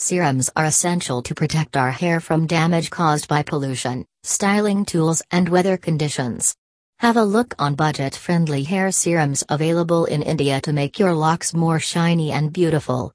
Serums are essential to protect our hair from damage caused by pollution, styling tools, and weather conditions. Have a look on budget friendly hair serums available in India to make your locks more shiny and beautiful.